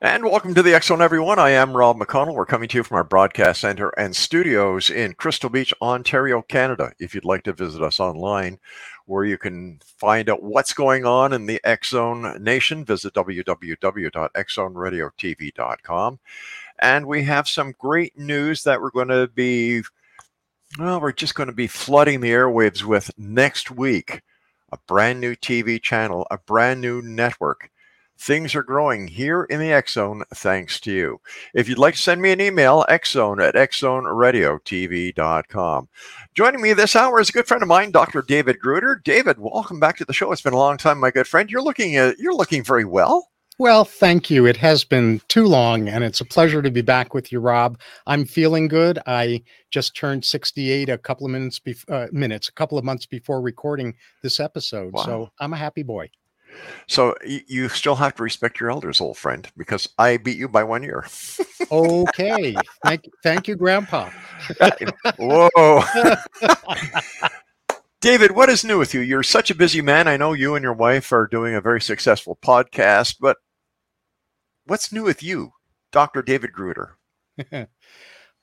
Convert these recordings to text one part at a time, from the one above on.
And welcome to the Zone, everyone. I am Rob McConnell. We're coming to you from our broadcast center and studios in Crystal Beach, Ontario, Canada. If you'd like to visit us online, where you can find out what's going on in the Zone Nation, visit www.xzoneradiotv.com. And we have some great news that we're going to be, well, we're just going to be flooding the airwaves with next week. A brand new TV channel, a brand new network. Things are growing here in the X Zone thanks to you. If you'd like to send me an email, xzone at xzoneradiotv.com. Joining me this hour is a good friend of mine, Dr. David Gruder. David, welcome back to the show. It's been a long time, my good friend. You're looking at, you're looking very well. Well, thank you. It has been too long, and it's a pleasure to be back with you, Rob. I'm feeling good. I just turned 68 a couple of minutes, bef- uh, minutes, a couple of months before recording this episode. Wow. So I'm a happy boy. So you still have to respect your elders, old friend, because I beat you by one year. Okay. thank, thank you, Grandpa. Whoa. David, what is new with you? You're such a busy man. I know you and your wife are doing a very successful podcast, but what's new with you, Dr. David Gruder?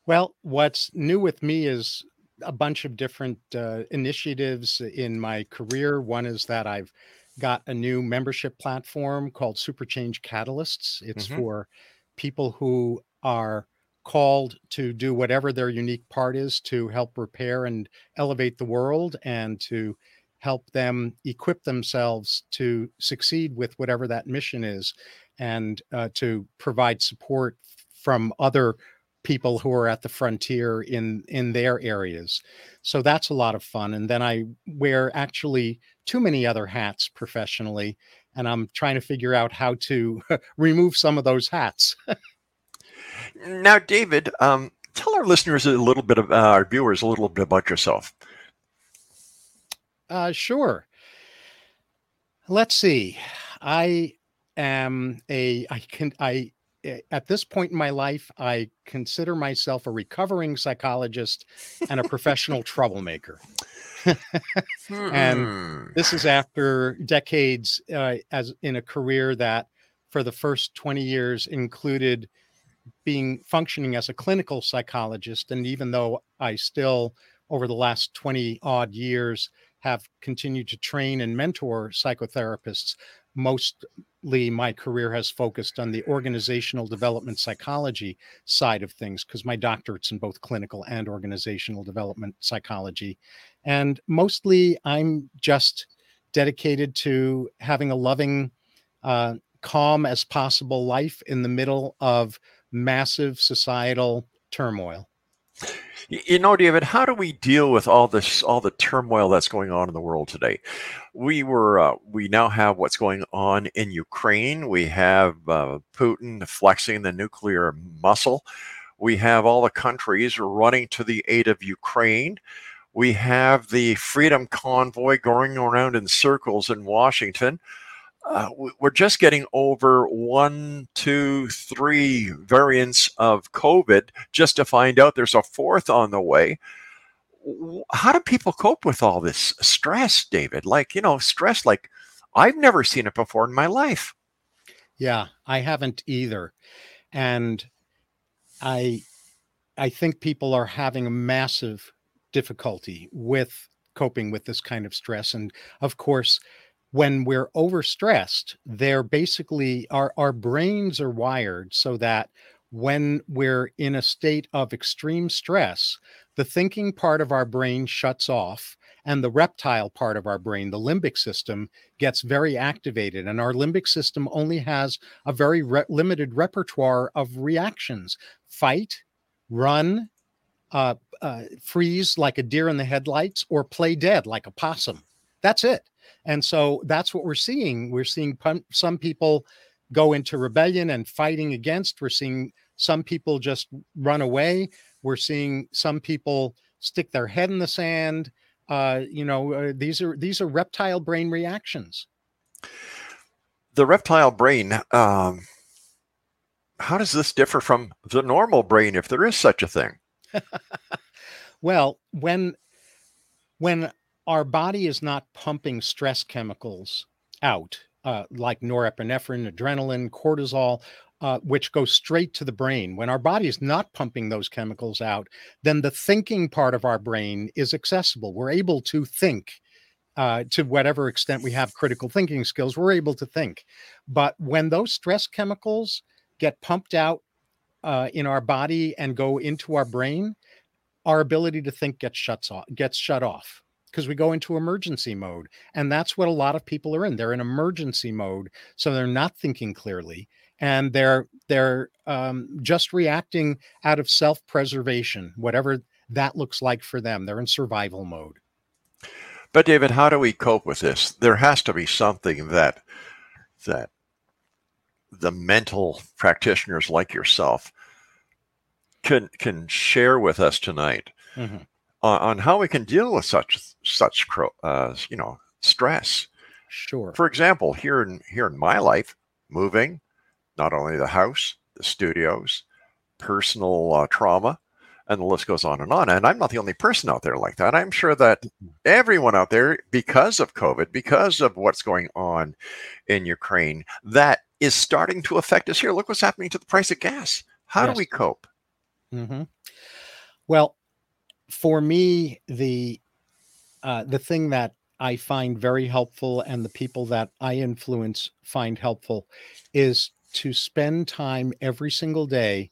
well, what's new with me is a bunch of different uh, initiatives in my career. One is that I've got a new membership platform called Super Change Catalysts. It's Mhm. for people who are called to do whatever their unique part is to help repair and elevate the world and to help them equip themselves to succeed with whatever that mission is and uh, to provide support from other people who are at the frontier in in their areas so that's a lot of fun and then i wear actually too many other hats professionally and i'm trying to figure out how to remove some of those hats Now, David, um, tell our listeners a little bit of uh, our viewers a little bit about yourself. Uh, sure. Let's see. I am a, I can, I, at this point in my life, I consider myself a recovering psychologist and a professional troublemaker. And Hmm. This is after decades uh, as in a career that, for the first 20 years, included being functioning as a clinical psychologist. And even though I still, over the last 20 odd years, have continued to train and mentor psychotherapists, mostly my career has focused on the organizational development psychology side of things because my doctorate's in both clinical and organizational development psychology. And mostly I'm just dedicated to having a loving, uh, calm as possible life in the middle of massive societal turmoil. You know, David, how do we deal with all this, all the turmoil that's going on in the world today? We were, uh, we now have what's going on in Ukraine. We have uh, Putin flexing the nuclear muscle. We have all the countries running to the aid of Ukraine. We have the Freedom Convoy going around in circles in Washington. Uh, we- we're just getting over one, two, three variants of COVID just to find out there's a fourth on the way. How do people cope with all this stress, David? Like, you know, stress like I've never seen it before in my life. Yeah, I haven't either. And I I think people are having a massive difficulty with coping with this kind of stress and of course when we're overstressed, they're basically our, our brains are wired so that when we're in a state of extreme stress, the thinking part of our brain shuts off and the reptile part of our brain, the limbic system, gets very activated. And our limbic system only has a very re- limited repertoire of reactions fight, run, uh, uh, freeze like a deer in the headlights, or play dead like a possum. That's it. And so that's what we're seeing. We're seeing some people go into rebellion and fighting against. We're seeing some people just run away. We're seeing some people stick their head in the sand. Uh, you know, uh, these are these are reptile brain reactions. The reptile brain. Um, how does this differ from the normal brain, if there is such a thing? well, when when our body is not pumping stress chemicals out uh, like norepinephrine, adrenaline, cortisol, uh, which go straight to the brain. When our body is not pumping those chemicals out, then the thinking part of our brain is accessible. We're able to think uh, to whatever extent we have critical thinking skills, we're able to think. But when those stress chemicals get pumped out uh, in our body and go into our brain, our ability to think gets shuts off, gets shut off because we go into emergency mode. And that's what a lot of people are in. They're in emergency mode. So they're not thinking clearly and they're they're um, just reacting out of self-preservation, whatever that looks like for them. They're in survival mode. But David, how do we cope with this? There has to be something that that the mental practitioners like yourself can can share with us tonight mm-hmm on, on how we can deal with such such uh, you know stress. Sure. For example, here in here in my life, moving, not only the house, the studios, personal uh, trauma, and the list goes on and on. And I'm not the only person out there like that. I'm sure that mm-hmm. everyone out there, because of COVID, because of what's going on in Ukraine, that is starting to affect us here. Look what's happening to the price of gas. How yes. do we cope? Mm-hmm. Well, for me, the uh, the thing that I find very helpful, and the people that I influence find helpful, is to spend time every single day,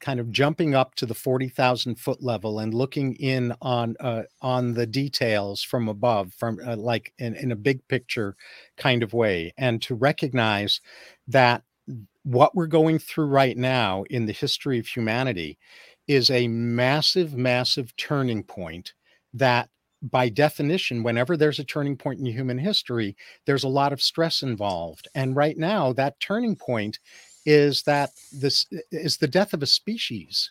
kind of jumping up to the forty thousand foot level and looking in on uh, on the details from above, from uh, like in, in a big picture kind of way, and to recognize that what we're going through right now in the history of humanity is a massive, massive turning point that by definition, whenever there's a turning point in human history, there's a lot of stress involved. And right now, that turning point is that this is the death of a species.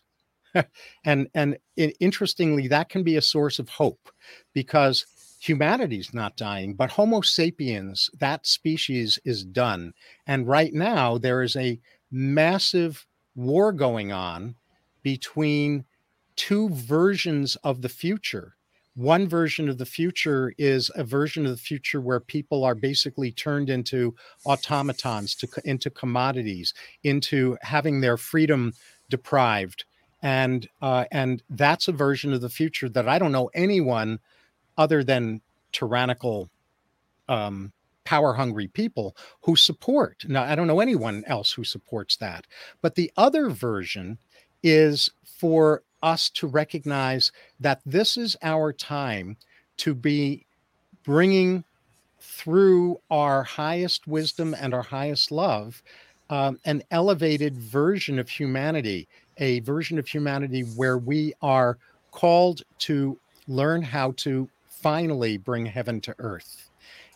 and and it, interestingly, that can be a source of hope because humanity's not dying, but Homo sapiens, that species is done. And right now, there is a massive war going on between two versions of the future. One version of the future is a version of the future where people are basically turned into automatons, to, into commodities, into having their freedom deprived, and uh, and that's a version of the future that I don't know anyone other than tyrannical um, power hungry people who support. Now, I don't know anyone else who supports that. But the other version is for us to recognize that this is our time to be bringing through our highest wisdom and our highest love um, an elevated version of humanity, a version of humanity where we are called to learn how to finally bring heaven to earth.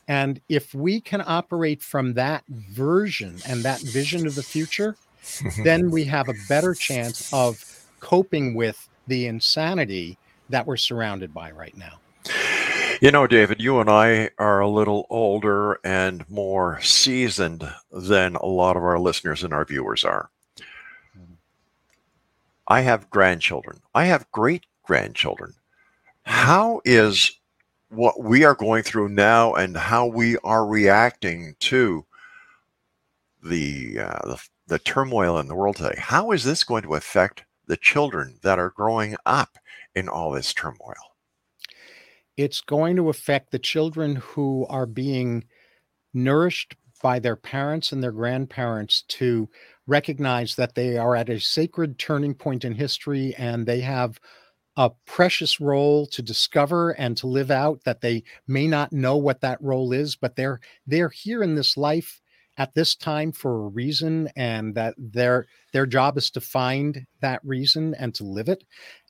And if we can operate from that version and that vision of the future, then we have a better chance of coping with the insanity that we're surrounded by right now. You know, David, you and I are a little older and more seasoned than a lot of our listeners and our viewers are. I have grandchildren. I have great grandchildren. How is what we are going through now and how we are reacting to the, uh, the the turmoil in the world today, how is this going to affect the children that are growing up in all this turmoil? It's going to affect the children who are being nourished by their parents and their grandparents to recognize that they are at a sacred turning point in history and they have a precious role to discover and to live out that they may not know what that role is but they're they're here in this life at this time for a reason and that their their job is to find that reason and to live it.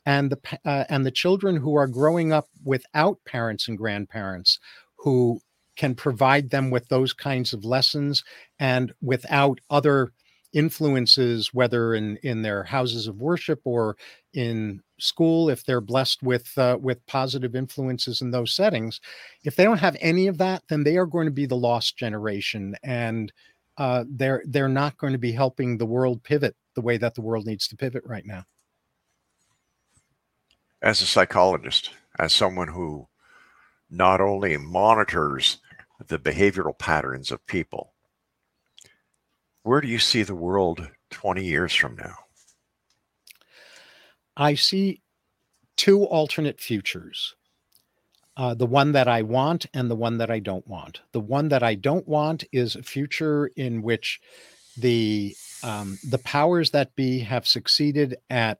And the uh, and the children who are growing up without parents and grandparents who can provide them with those kinds of lessons and without other influences whether in in their houses of worship or in school if they're blessed with uh, with positive influences in those settings if they don't have any of that then they are going to be the lost generation and uh, they're they're not going to be helping the world pivot the way that the world needs to pivot right now. As a psychologist as someone who not only monitors the behavioral patterns of people where do you see the world 20 years from now I see two alternate futures. Uh, the one that I want and the one that I don't want. The one that I don't want is a future in which the um, the powers that be have succeeded at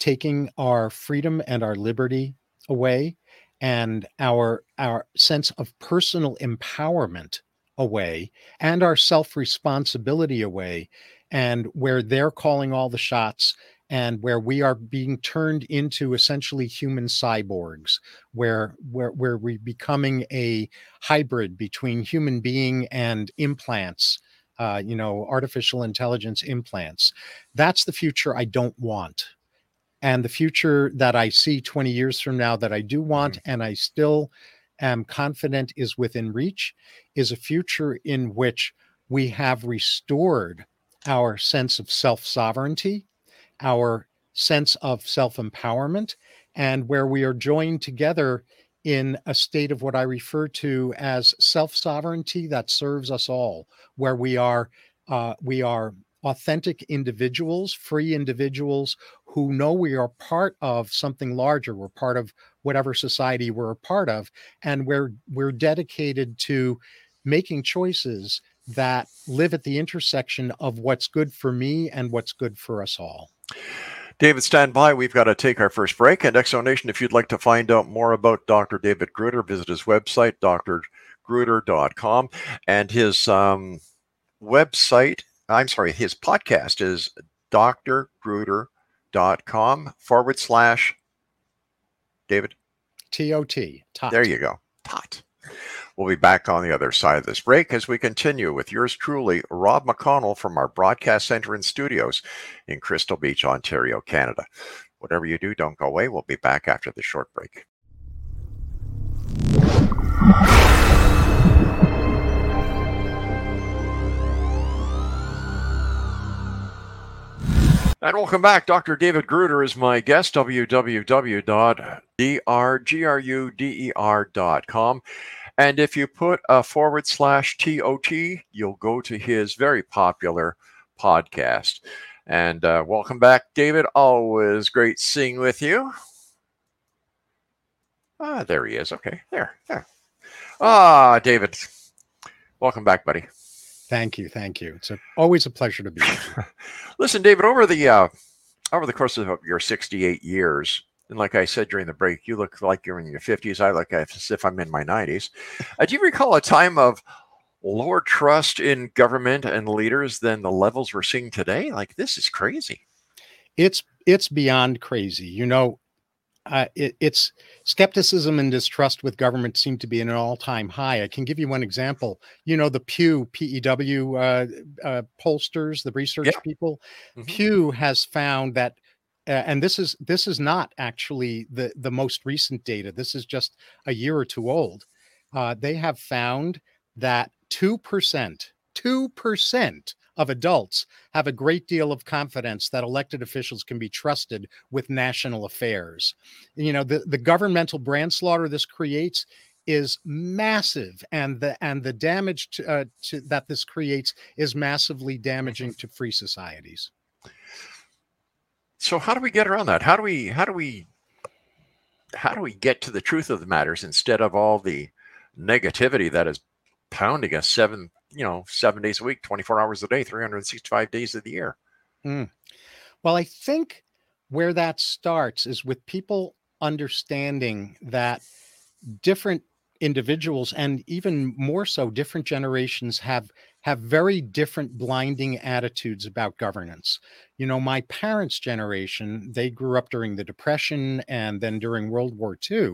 taking our freedom and our liberty away, and our our sense of personal empowerment away, and our self responsibility away, and where they're calling all the shots and where we are being turned into essentially human cyborgs where where where we're becoming a hybrid between human being and implants uh, you know artificial intelligence implants that's the future i don't want and the future that i see 20 years from now that i do want mm-hmm. and i still am confident is within reach is a future in which we have restored our sense of self sovereignty our sense of self empowerment and where we are joined together in a state of what I refer to as self sovereignty that serves us all, where we are uh, we are authentic individuals, free individuals who know we are part of something larger. We're part of whatever society we're a part of, and we're we're dedicated to making choices that live at the intersection of what's good for me and what's good for us all. David, stand by. We've got to take our first break. And Exonation, if you'd like to find out more about Dr. David Gruder, visit his website, drgruder.com. And his um, website, I'm sorry, his podcast is drgruder.com forward slash David. T O T. Tot. There you go. Tot. We'll be back on the other side of this break as we continue with yours truly, Rob McConnell from our broadcast center and studios in Crystal Beach, Ontario, Canada. Whatever you do, don't go away. We'll be back after the short break. And welcome back. Dr. David Gruder is my guest, www.drgruder.com. And if you put a forward slash TOT, you'll go to his very popular podcast. And uh, welcome back, David. Always great seeing with you. Ah, there he is. Okay, there, there. Ah, David. Welcome back, buddy. Thank you, thank you. It's a, always a pleasure to be here. Listen, David. Over the uh, over the course of your 68 years, and like I said during the break, you look like you're in your 50s. I look as if I'm in my 90s. Uh, do you recall a time of lower trust in government and leaders than the levels we're seeing today? Like this is crazy. It's it's beyond crazy. You know, uh, it, it's skepticism and distrust with government seem to be in an all-time high. I can give you one example. You know, the Pew PEW uh, uh, pollsters, the research yeah. people. Mm-hmm. Pew has found that uh, and this is this is not actually the the most recent data this is just a year or two old uh, they have found that 2% 2% of adults have a great deal of confidence that elected officials can be trusted with national affairs. You know the, the governmental brand slaughter this creates is massive and the and the damage to, uh, to that this creates is massively damaging to free societies. So how do we get around that? How do we how do we how do we get to the truth of the matters instead of all the negativity that is pounding us seven, you know, seven days a week, 24 hours a day, 365 days of the year. Mm. Well, I think where that starts is with people understanding that different individuals and even more so different generations have have very different blinding attitudes about governance you know my parents generation they grew up during the depression and then during world war ii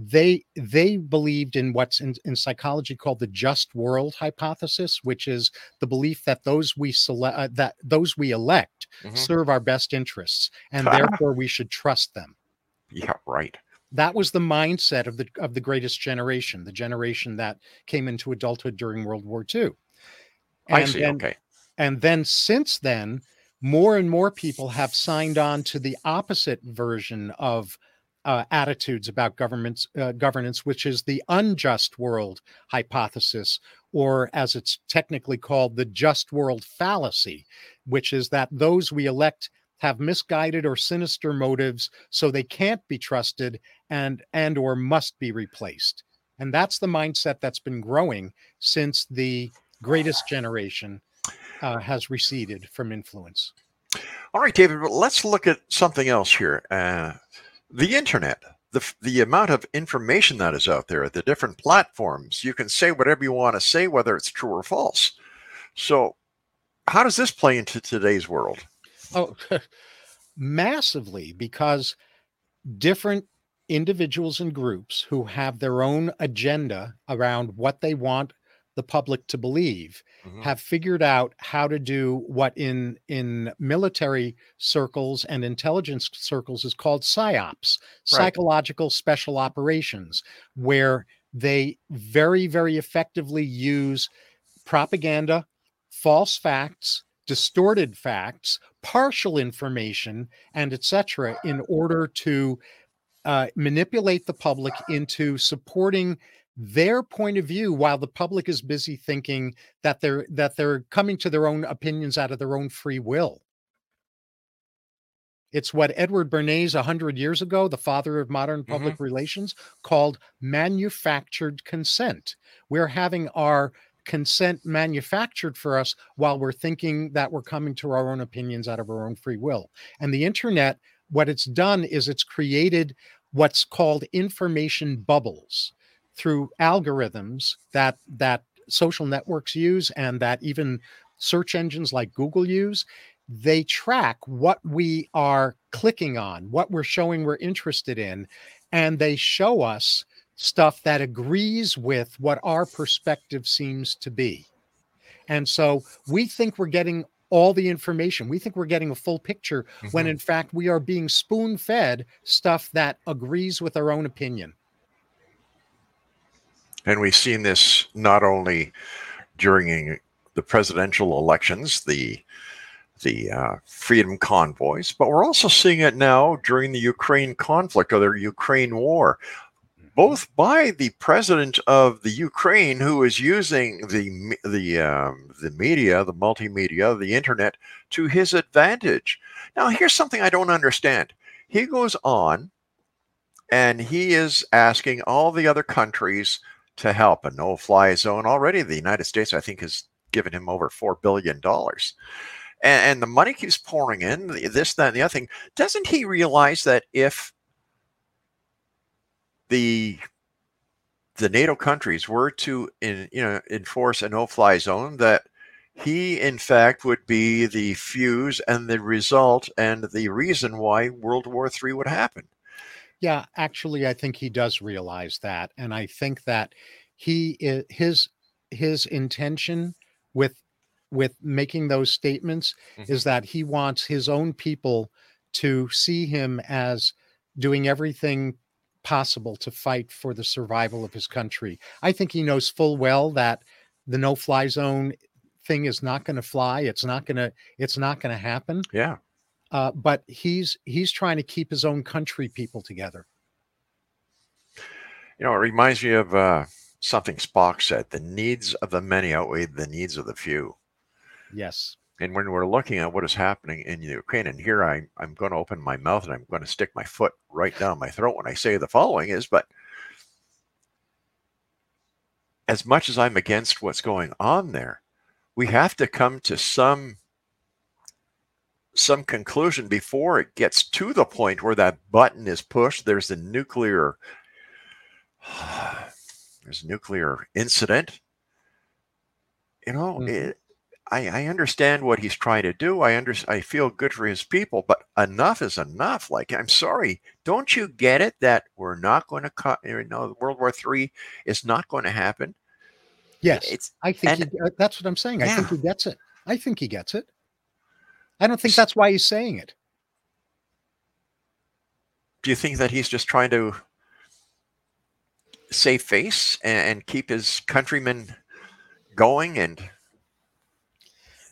they they believed in what's in, in psychology called the just world hypothesis which is the belief that those we select uh, that those we elect mm-hmm. serve our best interests and therefore we should trust them. Yeah right. That was the mindset of the of the greatest generation the generation that came into adulthood during world war ii and i see then, okay. and then since then more and more people have signed on to the opposite version of uh, attitudes about governments uh, governance, which is the unjust world hypothesis, or as it's technically called, the just world fallacy, which is that those we elect have misguided or sinister motives, so they can't be trusted and and or must be replaced. And that's the mindset that's been growing since the greatest generation uh, has receded from influence. All right, David, let's look at something else here. Uh, the internet, the, the amount of information that is out there, the different platforms, you can say whatever you want to say, whether it's true or false. So, how does this play into today's world? Oh, massively, because different individuals and groups who have their own agenda around what they want the public to believe mm-hmm. have figured out how to do what in in military circles and intelligence circles is called psyops right. psychological special operations where they very very effectively use propaganda false facts distorted facts partial information and etc in order to uh, manipulate the public into supporting their point of view while the public is busy thinking that they're that they're coming to their own opinions out of their own free will. It's what edward bernays 100 years ago the father of modern public mm-hmm. relations called manufactured consent. We're having our consent manufactured for us while we're thinking that we're coming to our own opinions out of our own free will. And the internet what it's done is it's created what's called information bubbles through algorithms that that social networks use and that even search engines like Google use, they track what we are clicking on, what we're showing we're interested in, and they show us stuff that agrees with what our perspective seems to be. And so we think we're getting all the information. We think we're getting a full picture mm-hmm. when in fact we are being spoon fed stuff that agrees with our own opinion. And we've seen this not only during the presidential elections, the the uh, freedom convoys, but we're also seeing it now during the Ukraine conflict or the Ukraine war, both by the president of the Ukraine, who is using the the um, the media, the multimedia, the internet to his advantage. Now, here's something I don't understand. He goes on, and he is asking all the other countries to help a no-fly zone. Already, the United States, I think, has given him over four billion dollars, and, and, the money keeps pouring in. This, that, and the other thing. Doesn't he realize that if the the NATO countries were to, in, you know, enforce a no-fly zone, that he, in fact, would be the fuse and the result and the reason why World War III would happen. Yeah, actually, I think he does realize that, and I think that he his his intention with with making those statements mm-hmm. is that he wants his own people to see him as doing everything possible to fight for the survival of his country. I think he knows full well that the no fly zone thing is not going to fly. It's not going to it's not going to happen. Yeah. Uh, but he's he's trying to keep his own country people together. You know, it reminds me of uh, something Spock said: "The needs of the many outweigh the needs of the few." Yes. And when we're looking at what is happening in Ukraine, and here I, I'm going to open my mouth and I'm going to stick my foot right down my throat when I say the following is, but as much as I'm against what's going on there, we have to come to some some conclusion before it gets to the point where that button is pushed. There's a nuclear there's a nuclear incident. You know, mm-hmm. it, I, I understand what he's trying to do. I under, I feel good for his people, but enough is enough. Like, I'm sorry, don't you get it that we're not going to cut? You know, World War Three is not going to happen. Yes, it's. I think and, he, uh, that's what I'm saying. Yeah. I think he gets it. I think he gets it. I don't think that's why he's saying it. Do you think that he's just trying to save face and, keep his countrymen going and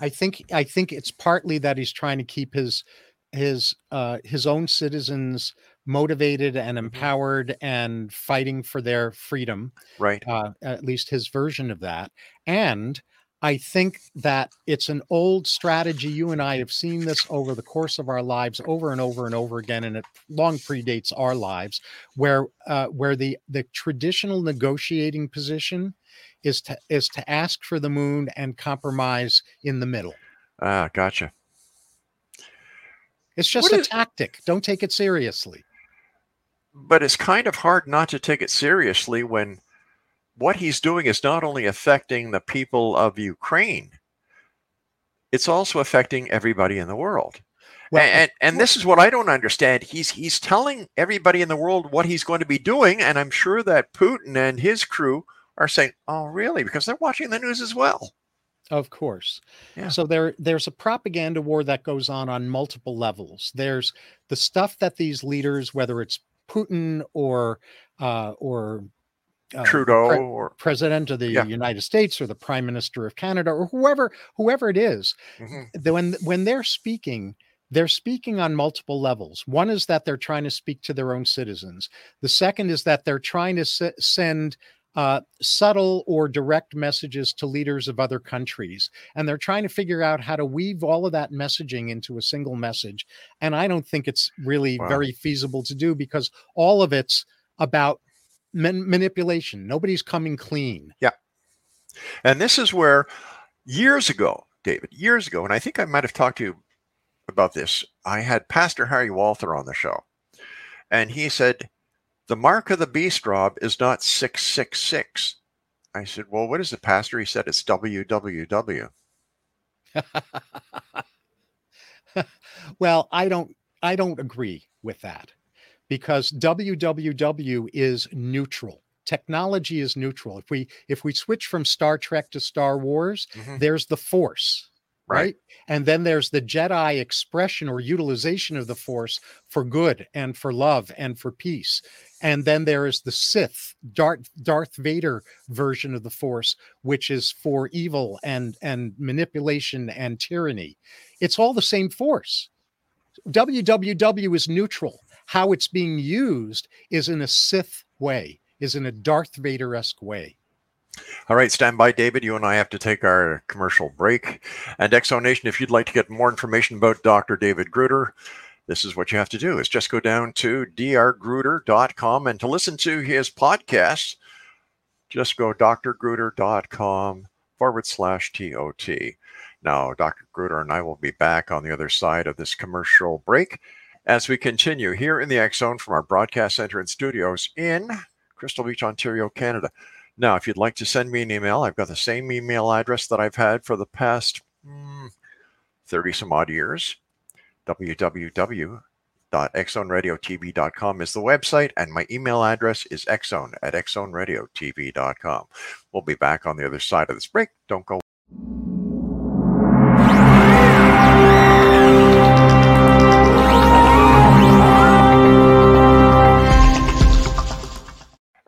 I think I think it's partly that he's trying to keep his his uh, his own citizens motivated and mm-hmm. empowered and fighting for their freedom. Right. Uh, at least his version of that. And I think that it's an old strategy. You and I have seen this over the course of our lives, over and over and over again, and it long predates our lives, where uh, where the the traditional negotiating position is to is to ask for the moon and compromise in the middle. Ah, gotcha. It's just what a is, tactic. Don't take it seriously. But it's kind of hard not to take it seriously when what he's doing is not only affecting the people of Ukraine, it's also affecting everybody in the world. Well, and, and this is what I don't understand. He's he's telling everybody in the world what he's going to be doing, and I'm sure that Putin and his crew are saying, "Oh, really?" Because they're watching the news as well. Of course. Yeah. So there there's a propaganda war that goes on on multiple levels. There's the stuff that these leaders, whether it's Putin or uh, or uh, Trudeau pre- or president of the yeah. United States or the prime minister of Canada or whoever whoever it is, mm-hmm. when when they're speaking, they're speaking on multiple levels. One is that they're trying to speak to their own citizens. The second is that they're trying to s- send uh, subtle or direct messages to leaders of other countries. And they're trying to figure out how to weave all of that messaging into a single message. And I don't think it's really wow. very feasible to do because all of it's about man- manipulation. Nobody's coming clean. Yeah. And this is where years ago, David, years ago, and I think I might have talked to you about this, I had Pastor Harry Walther on the show. And he said, the mark of the beast, Rob, is not 666. I said, Well, what is the pastor? He said, It's WWW. well, I don't I don't agree with that because WWW is neutral. Technology is neutral. If we if we switch from Star Trek to Star Wars, mm-hmm. there's the Force right. right. And then there's the Jedi expression or utilization of the Force for good and for love and for peace. And then there is the Sith, Darth, Darth Vader version of the Force, which is for evil and and manipulation and tyranny. It's all the same Force. WWW is neutral. How it's being used is in a Sith way, is in a Darth Vader esque way. All right, stand by, David. You and I have to take our commercial break. And Exonation, if you'd like to get more information about Dr. David Gruder, this is what you have to do is just go down to drgruder.com and to listen to his podcast, just go drgruder.com forward slash TOT. Now, Dr. Gruder and I will be back on the other side of this commercial break as we continue here in the X Zone from our broadcast center and studios in Crystal Beach, Ontario, Canada. Now, if you'd like to send me an email, I've got the same email address that I've had for the past 30 mm, some odd years. www.xzoneradiotv.com is the website, and my email address is xzone at xzoneradiotv.com. We'll be back on the other side of this break. Don't go.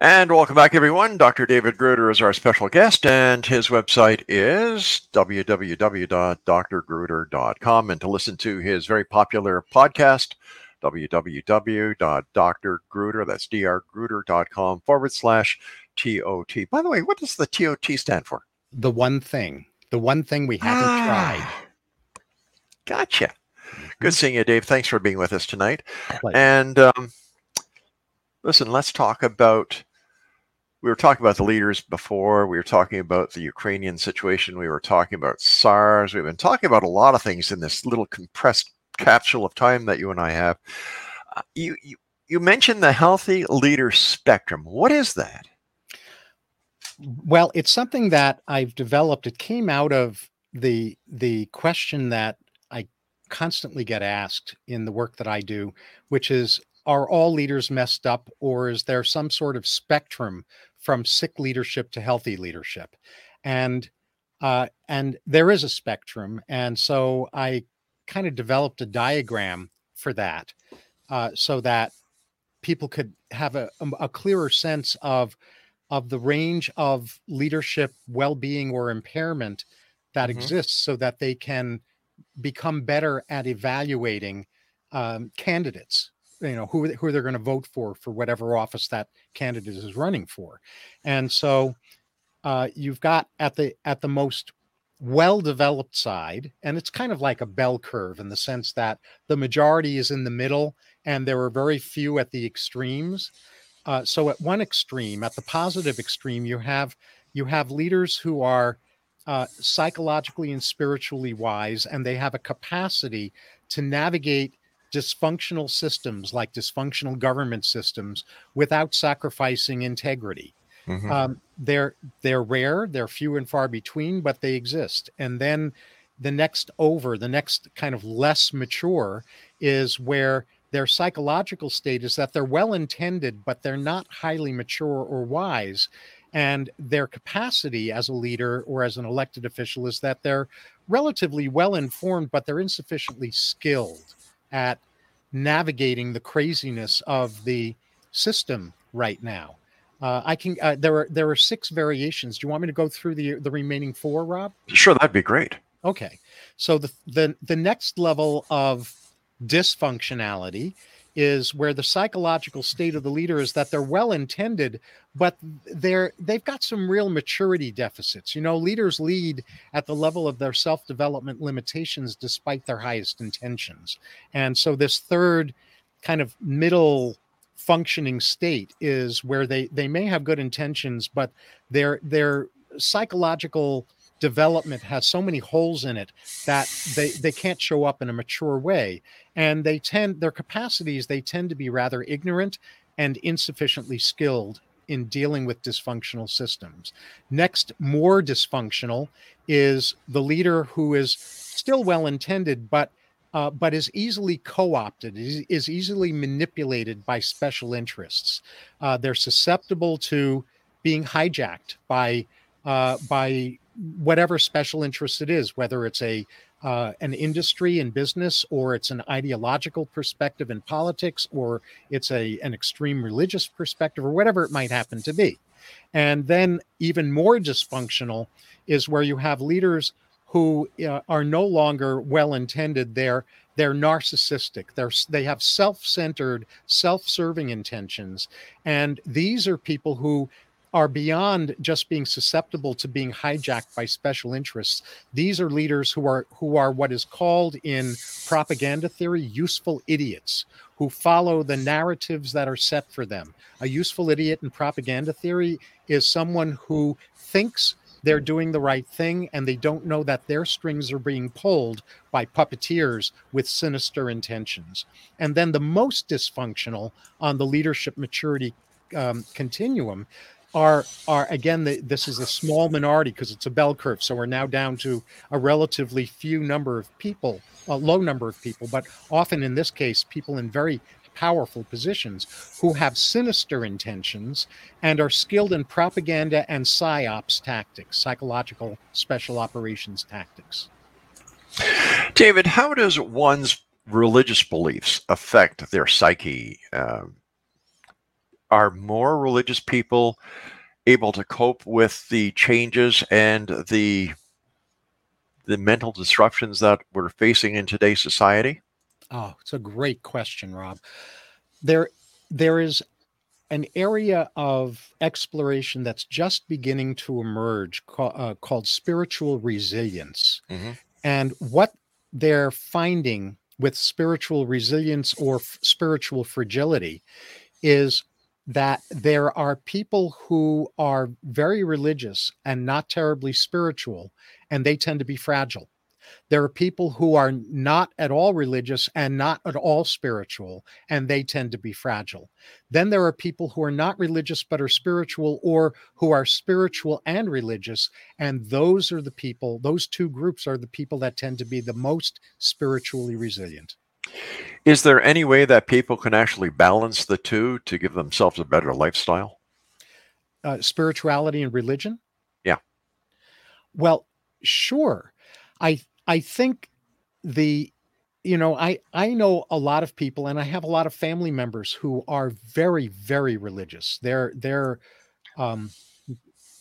And welcome back, everyone. Dr. David Gruder is our special guest, and his website is www.drgruder.com. And to listen to his very popular podcast, www.drgruder, that's drgruder.com forward slash TOT. By the way, what does the TOT stand for? The one thing, the one thing we haven't ah, tried. Gotcha. Good mm-hmm. seeing you, Dave. Thanks for being with us tonight. And um, listen, let's talk about we were talking about the leaders before. We were talking about the Ukrainian situation. We were talking about SARS. We've been talking about a lot of things in this little compressed capsule of time that you and I have. Uh, you, you you mentioned the healthy leader spectrum. What is that? Well, it's something that I've developed. It came out of the the question that I constantly get asked in the work that I do, which is are all leaders messed up or is there some sort of spectrum from sick leadership to healthy leadership? And uh, and there is a spectrum, and so I kind of developed a diagram for that, uh, so that people could have a, um, a clearer sense of of the range of leadership well-being or impairment that mm-hmm. exists so that they can become better at evaluating um, candidates you know who, who they're going to vote for for whatever office that candidate is running for. And so uh, you've got at the at the most well developed side and it's kind of like a bell curve in the sense that the majority is in the middle and there are very few at the extremes. Uh, so at one extreme at the positive extreme you have you have leaders who are uh, psychologically and spiritually wise and they have a capacity to navigate dysfunctional systems like dysfunctional government systems without sacrificing integrity. Mm-hmm. Um, they're they're rare, they're few and far between, but they exist. And then the next over, the next kind of less mature is where their psychological state is that they're well intended, but they're not highly mature or wise. And their capacity as a leader or as an elected official is that they're relatively well informed, but they're insufficiently skilled at navigating the craziness of the system right now. Uh, I can. Uh, there are there are six variations. Do you want me to go through the the remaining four, Rob? Sure, that'd be great. Okay, so the the the next level of dysfunctionality is where the psychological state of the leader is that they're well intended but they're they've got some real maturity deficits. You know leaders lead at the level of their self-development limitations despite their highest intentions. And so this third kind of middle functioning state is where they they may have good intentions but their their psychological development has so many holes in it that they they can't show up in a mature way and they tend their capacities they tend to be rather ignorant and insufficiently skilled in dealing with dysfunctional systems. Next more dysfunctional is the leader who is still well intended but uh, but is easily co-opted is, is, easily manipulated by special interests. Uh, they're susceptible to being hijacked by uh, by whatever special interest it is, whether it's a uh, an industry in business or it's an ideological perspective in politics or it's a an extreme religious perspective or whatever it might happen to be. And then even more dysfunctional is where you have leaders who uh, are no longer well intended. They're they're narcissistic. They're they have self-centered, self-serving intentions, and these are people who are beyond just being susceptible to being hijacked by special interests. These are leaders who are who are what is called in propaganda theory useful idiots who follow the narratives that are set for them. A useful idiot in propaganda theory is someone who thinks they're doing the right thing and they don't know that their strings are being pulled by puppeteers with sinister intentions. And then the most dysfunctional on the leadership maturity um, continuum are are again the, this is a small minority because it's a bell curve. So we're now down to a relatively few number of people a low number of people but often in this case people in very powerful positions who have sinister intentions and are skilled in propaganda and psyops tactics psychological special operations tactics. David how does one's religious beliefs affect their psyche um, are more religious people able to cope with the changes and the the mental disruptions that we're facing in today's society? Oh, it's a great question, Rob. There there is an area of exploration that's just beginning to emerge call, uh, called spiritual resilience. Mm-hmm. And what they're finding with spiritual resilience or f- spiritual fragility is that there are people who are very religious and not terribly spiritual, and they tend to be fragile. There are people who are not at all religious and not at all spiritual, and they tend to be fragile. Then there are people who are not religious but are spiritual, or who are spiritual and religious. And those are the people, those two groups are the people that tend to be the most spiritually resilient. Is there any way that people can actually balance the two to give themselves a better lifestyle? Uh, spirituality and religion? Yeah. Well, sure. I I think the you know I I know a lot of people and I have a lot of family members who are very very religious. They're they're um,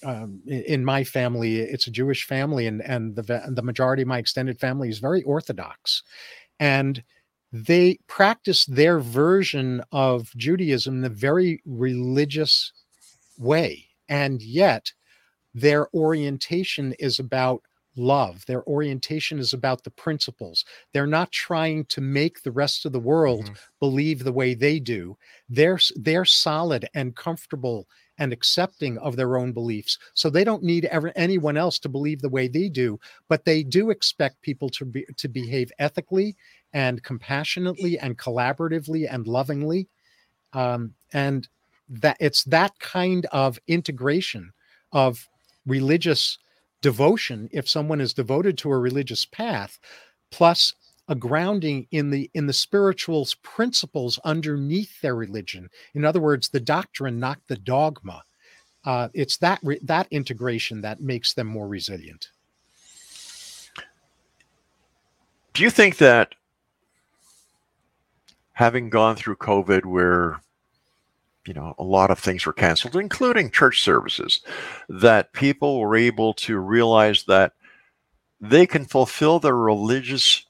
um, in my family it's a Jewish family and and the the majority of my extended family is very orthodox and they practice their version of Judaism in a very religious way and yet their orientation is about love. Their orientation is about the principles. They're not trying to make the rest of the world mm-hmm. believe the way they do. They're they're solid and comfortable and accepting of their own beliefs. So they don't need ever anyone else to believe the way they do, but they do expect people to be to behave ethically and compassionately and collaboratively and lovingly. Um, and that it's that kind of integration of religious devotion if someone is devoted to a religious path plus a grounding in the in the spiritual principles underneath their religion. In other words the doctrine not the dogma. Uh, it's that re- that integration that makes them more resilient. Do you think that having gone through covid where you know, a lot of things were canceled, including church services, that people were able to realize that they can fulfill their religious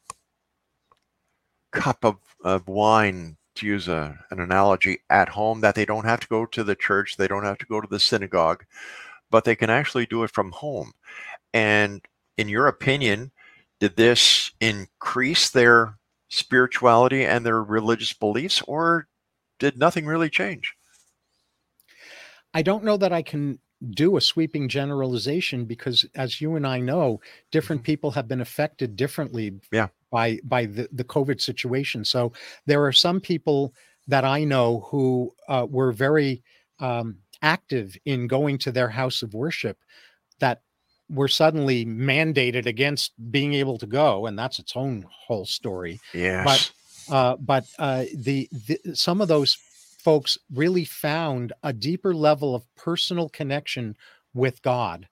cup of, of wine, to use a, an analogy, at home, that they don't have to go to the church, they don't have to go to the synagogue, but they can actually do it from home. And in your opinion, did this increase their spirituality and their religious beliefs, or did nothing really change? I don't know that I can do a sweeping generalization because as you and I know, different mm-hmm. people have been affected differently yeah. by by the, the COVID situation. So there are some people that I know who uh, were very um, active in going to their house of worship that were suddenly mandated against being able to go, and that's its own whole story. Yes. But uh, but uh, the, the some of those folks really found a deeper level of personal connection with God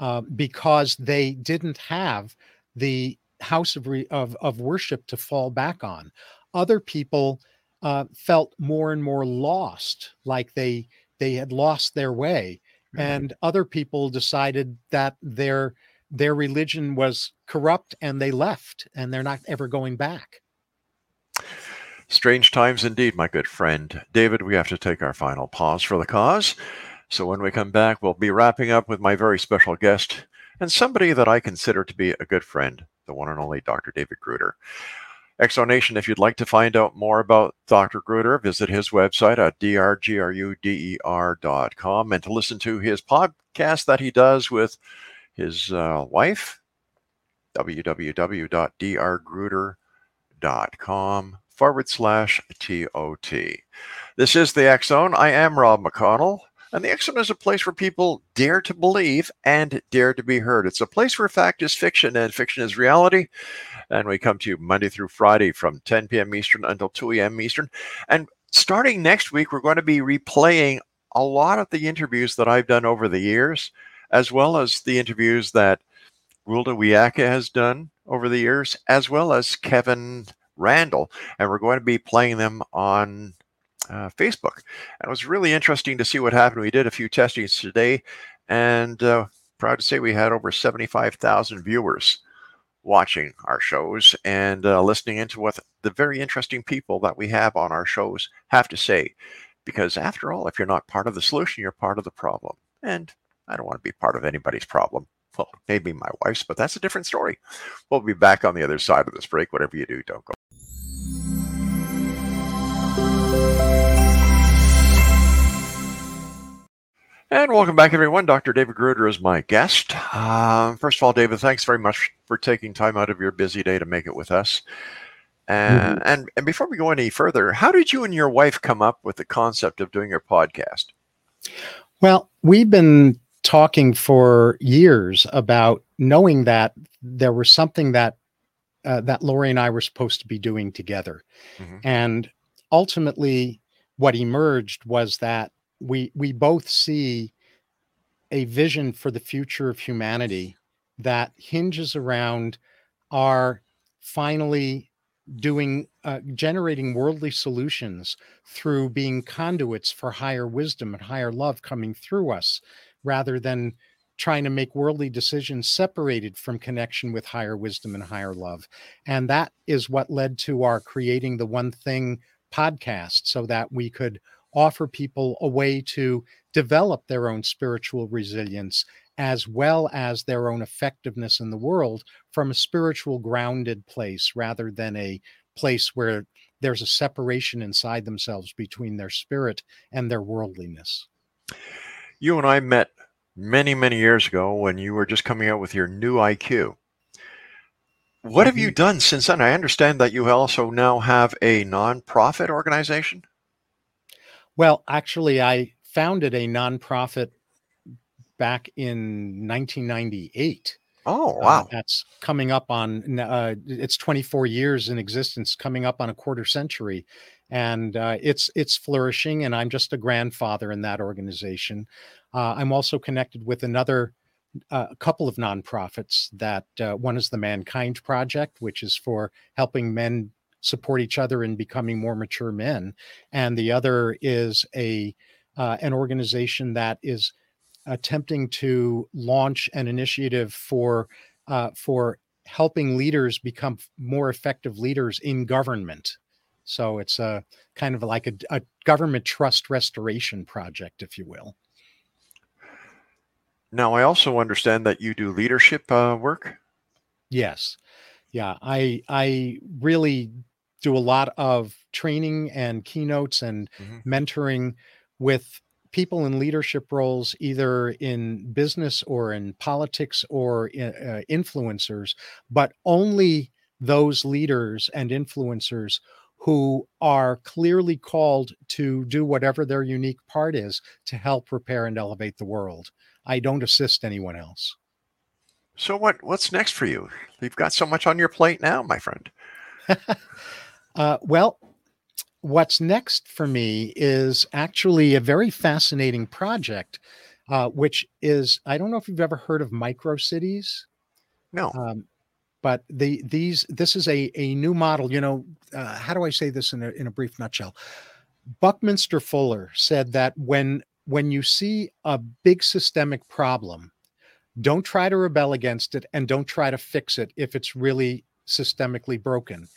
uh, because they didn't have the house of, re- of, of worship to fall back on. Other people uh, felt more and more lost, like they they had lost their way. Mm-hmm. and other people decided that their their religion was corrupt and they left and they're not ever going back. Strange times indeed, my good friend. David, we have to take our final pause for the cause. So when we come back, we'll be wrapping up with my very special guest and somebody that I consider to be a good friend, the one and only Dr. David Gruder. X-Zone Nation, if you'd like to find out more about Dr. Gruder, visit his website at drgruder.com and to listen to his podcast that he does with his uh, wife, www.drgruder.com forward slash TOT. This is the Zone. I am Rob McConnell. And the X is a place where people dare to believe and dare to be heard. It's a place where fact is fiction and fiction is reality. And we come to you Monday through Friday from 10 p.m. Eastern until 2 a.m. Eastern. And starting next week, we're going to be replaying a lot of the interviews that I've done over the years, as well as the interviews that Wilda Wiaka has done over the years, as well as Kevin Randle, and we're going to be playing them on uh, Facebook. And it was really interesting to see what happened. We did a few testings today, and uh, proud to say we had over 75,000 viewers watching our shows and uh, listening into what the very interesting people that we have on our shows have to say. Because after all, if you're not part of the solution, you're part of the problem. And I don't want to be part of anybody's problem. Well, maybe my wife's, but that's a different story. We'll be back on the other side of this break. Whatever you do, don't go. And welcome back, everyone. Dr. David Gruder is my guest. Uh, first of all, David, thanks very much for taking time out of your busy day to make it with us. And, mm-hmm. and and before we go any further, how did you and your wife come up with the concept of doing your podcast? Well, we've been talking for years about knowing that there was something that uh, that Laurie and I were supposed to be doing together, mm-hmm. and ultimately, what emerged was that we we both see a vision for the future of humanity that hinges around our finally doing uh, generating worldly solutions through being conduits for higher wisdom and higher love coming through us rather than trying to make worldly decisions separated from connection with higher wisdom and higher love. And that is what led to our creating the one thing podcast so that we could offer people a way to develop their own spiritual resilience as well as their own effectiveness in the world from a spiritual grounded place rather than a place where there's a separation inside themselves between their spirit and their worldliness. You and I met many, many years ago when you were just coming out with your new IQ. What have you mm-hmm. done since then? I understand that you also now have a nonprofit organization. Well, actually, I founded a nonprofit back in 1998. Oh, uh, wow. Uh, that's coming up on, uh, it's 24 years in existence, coming up on a quarter century. And uh, it's it's flourishing, and I'm just a grandfather in that organization. Uh, I'm also connected with another uh, a couple of nonprofits. That one is the Mankind Project, which is for helping men support each other in becoming more mature men, and the other is a an organization that is attempting to launch an initiative for uh, for helping leaders become more effective leaders in government. So it's a kind of like a, a government trust restoration project, if you will. Now, I also understand that you do leadership uh, work. Yes, yeah, I I really do a lot of training and keynotes and mm-hmm. mentoring with people in leadership roles, either in business or in politics or in, uh, influencers, but only those leaders and influencers who are clearly called to do whatever their unique part is to help repair and elevate the world. I don't assist anyone else. So what what's next for you? You've got so much on your plate now, my friend. uh, well, what's next for me is actually a very fascinating project, uh, which is I don't know if you've ever heard of micro cities. No. Um, but the these this is a a new model. You know, uh, how do I say this in a in a brief nutshell? Buckminster Fuller said that when when you see a big systemic problem, don't try to rebel against it and don't try to fix it if it's really systemically broken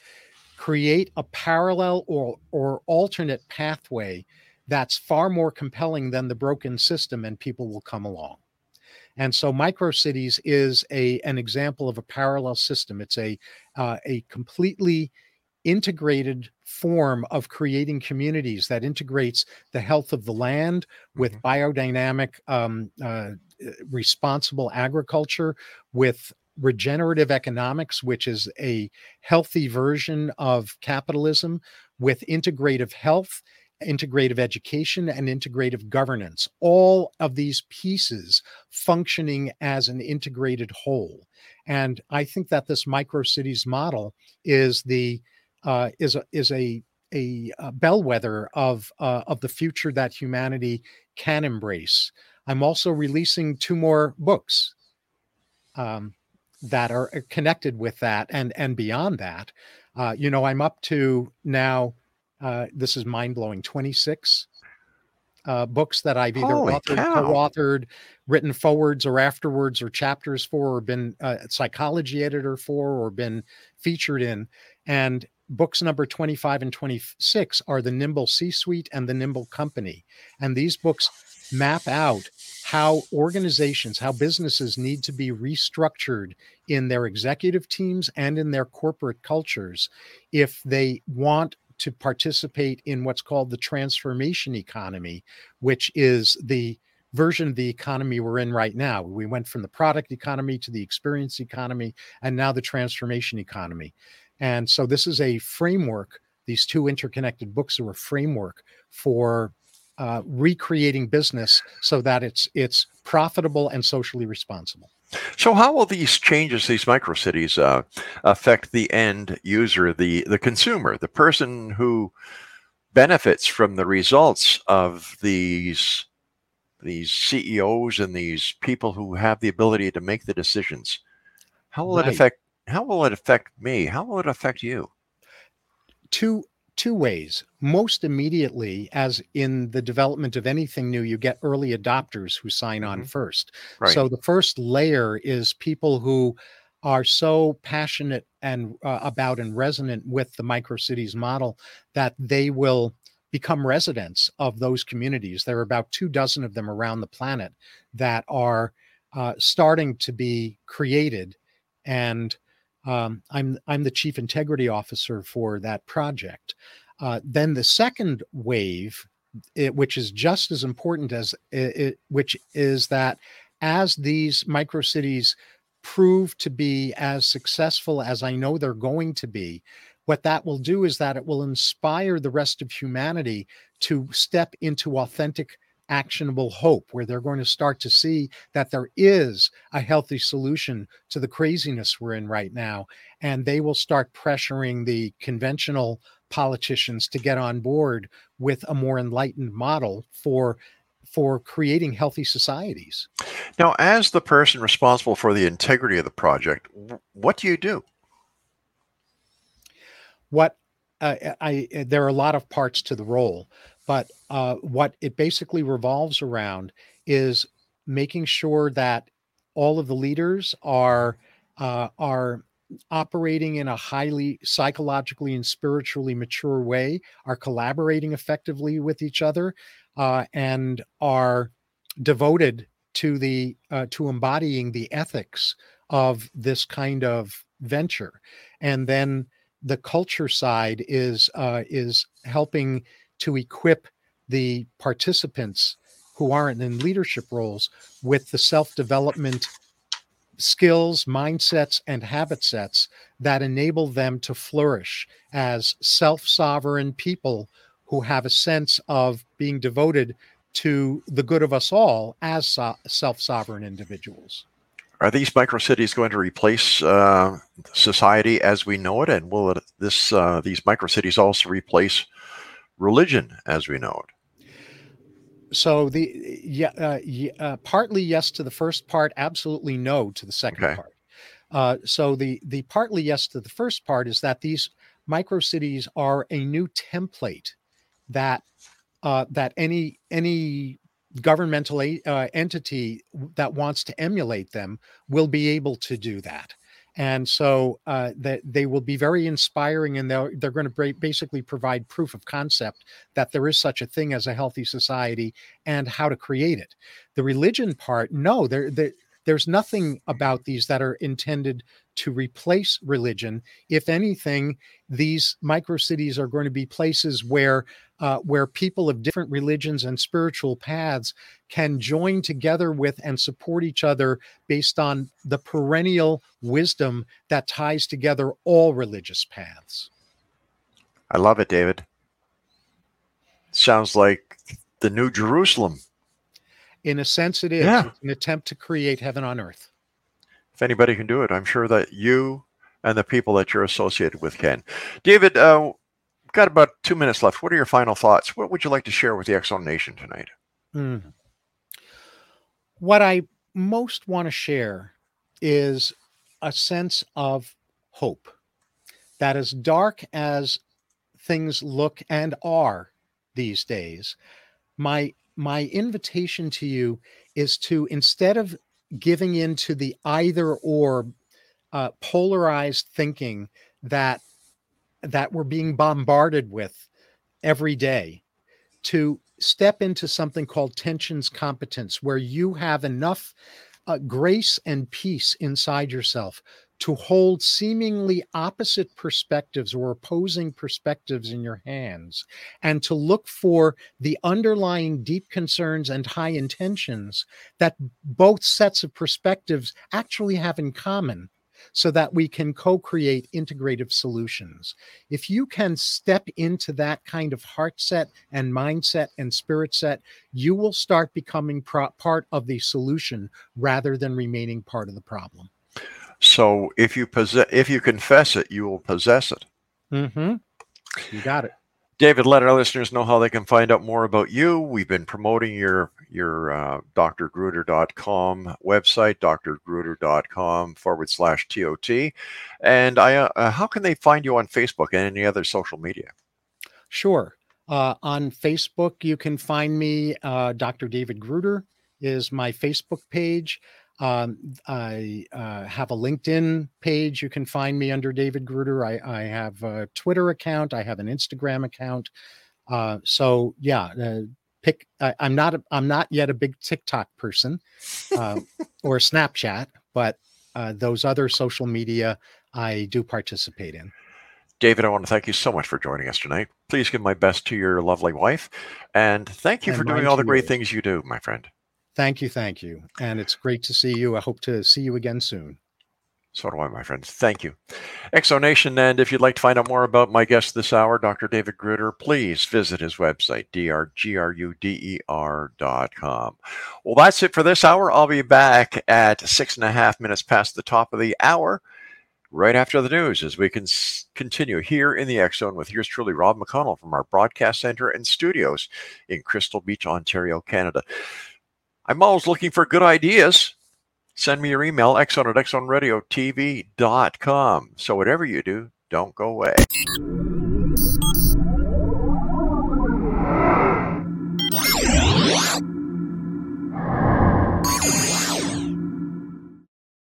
create a parallel or, or alternate pathway that's far more compelling than the broken system and people will come along and so micro cities is a an example of a parallel system it's a uh, a completely integrated form of creating communities that integrates the health of the land with mm-hmm. biodynamic um, uh, responsible agriculture with regenerative economics, which is a healthy version of capitalism with integrative health, integrative education, and integrative governance. All of these pieces functioning as an integrated whole. And I think that this micro cities model is the uh, is a, is a a, a bellwether of uh, of the future that humanity can embrace. I'm also releasing two more books. Um, that are uh, connected with that and and beyond that uh, you know i'm up to now uh, this is mind-blowing 26 uh, books that i've either Holy authored cow. co-authored written forwards or afterwards or chapters for or been a psychology editor for or been featured in and books number 25 and 26 are the nimble c suite and the nimble company and these books map out how organizations, how businesses need to be restructured in their executive teams and in their corporate cultures if they want to participate in what's called the transformation economy, which is the version of the economy we're in right now. We went from the product economy to the experience economy and now the transformation economy. And so this is a framework. These two interconnected books are a framework for uh, recreating business so that it's it's profitable and socially responsible. So, how will these changes, these micro cities, uh, affect the end user, the the consumer, the person who benefits from the results of these these CEOs and these people who have the ability to make the decisions? How will right. it affect? How will it affect me? How will it affect you? Two two ways. Most immediately, as in the development of anything new, you get early adopters who sign on mm-hmm. first. Right. So the first layer is people who are so passionate and uh, about and resonant with the micro cities model that they will become residents of those communities. There are about two dozen of them around the planet that are uh, starting to be created, and um, I'm I'm the chief integrity officer for that project. Uh, then the second wave, it, which is just as important as it, it, which is that as these micro cities prove to be as successful as I know they're going to be, what that will do is that it will inspire the rest of humanity to step into authentic actionable hope where they're going to start to see that there is a healthy solution to the craziness we're in right now. And they will start pressuring the conventional politicians to get on board with a more enlightened model for for creating healthy societies. Now, as the person responsible for the integrity of the project, what do you do? What uh, I, there are a lot of parts to the role. But uh, what it basically revolves around is making sure that all of the leaders are uh, are operating in a highly psychologically and spiritually mature way, are collaborating effectively with each other, uh, and are devoted to the uh, to embodying the ethics of this kind of venture. And then the culture side is uh, is helping to equip the participants who aren't in leadership roles with the self development skills, mindsets, and habit sets that enable them to flourish as self sovereign people who have a sense of being devoted to the good of us all as so- self sovereign individuals. Are these micro cities going to replace uh, society as we know it, and will it, this uh, these micro cities also replace religion as we know it? So the yeah, uh, uh, partly yes to the first part, absolutely no to the second okay. part. Uh, so the the partly yes to the first part is that these micro cities are a new template that uh, that any any governmental uh, entity that wants to emulate them will be able to do that and so uh, that they will be very inspiring and they're, they're going to basically provide proof of concept that there is such a thing as a healthy society and how to create it. The religion part no there there's nothing about these that are intended to replace religion if anything these micro cities are going to be places where uh, where people of different religions and spiritual paths can join together with and support each other based on the perennial wisdom that ties together all religious paths. I love it, David. Sounds like the New Jerusalem. In a sense, it is. Yeah. It's an attempt to create heaven on earth. If anybody can do it, I'm sure that you and the people that you're associated with can. David, uh, got about two minutes left. What are your final thoughts? What would you like to share with the Zone Nation tonight? Mm. What I most want to share is a sense of hope that as dark as things look and are these days my my invitation to you is to instead of giving into the either or uh, polarized thinking that that we're being bombarded with every day to step into something called tensions competence, where you have enough uh, grace and peace inside yourself to hold seemingly opposite perspectives or opposing perspectives in your hands and to look for the underlying deep concerns and high intentions that both sets of perspectives actually have in common so that we can co create integrative solutions. If you can step into that kind of heart set and mindset and spirit set, you will start becoming pro- part of the solution rather than remaining part of the problem. So if you possess, if you confess it, you will possess it. Mm-hmm. You got it. David, let our listeners know how they can find out more about you. We've been promoting your your uh, drgruder.com website, drgruder.com forward slash TOT. And I, uh, how can they find you on Facebook and any other social media? Sure. Uh, on Facebook, you can find me. Uh, Dr. David Gruder is my Facebook page. Um, I uh, have a LinkedIn page. You can find me under David Gruder. I, I have a Twitter account. I have an Instagram account. Uh, so yeah, uh, pick. I, am not. A, I'm not yet a big TikTok person uh, or Snapchat, but uh, those other social media I do participate in. David, I want to thank you so much for joining us tonight. Please give my best to your lovely wife, and thank you and for doing all the great you. things you do, my friend. Thank you. Thank you. And it's great to see you. I hope to see you again soon. So do I, my friends. Thank you. X-Zone Nation, and if you'd like to find out more about my guest this hour, Dr. David Gruder, please visit his website, drgruder.com. Well, that's it for this hour. I'll be back at six and a half minutes past the top of the hour, right after the news, as we can continue here in the X with yours truly, Rob McConnell from our broadcast center and studios in Crystal Beach, Ontario, Canada. I'm always looking for good ideas. Send me your email, xzone at xzoneradiotv.com. So whatever you do, don't go away.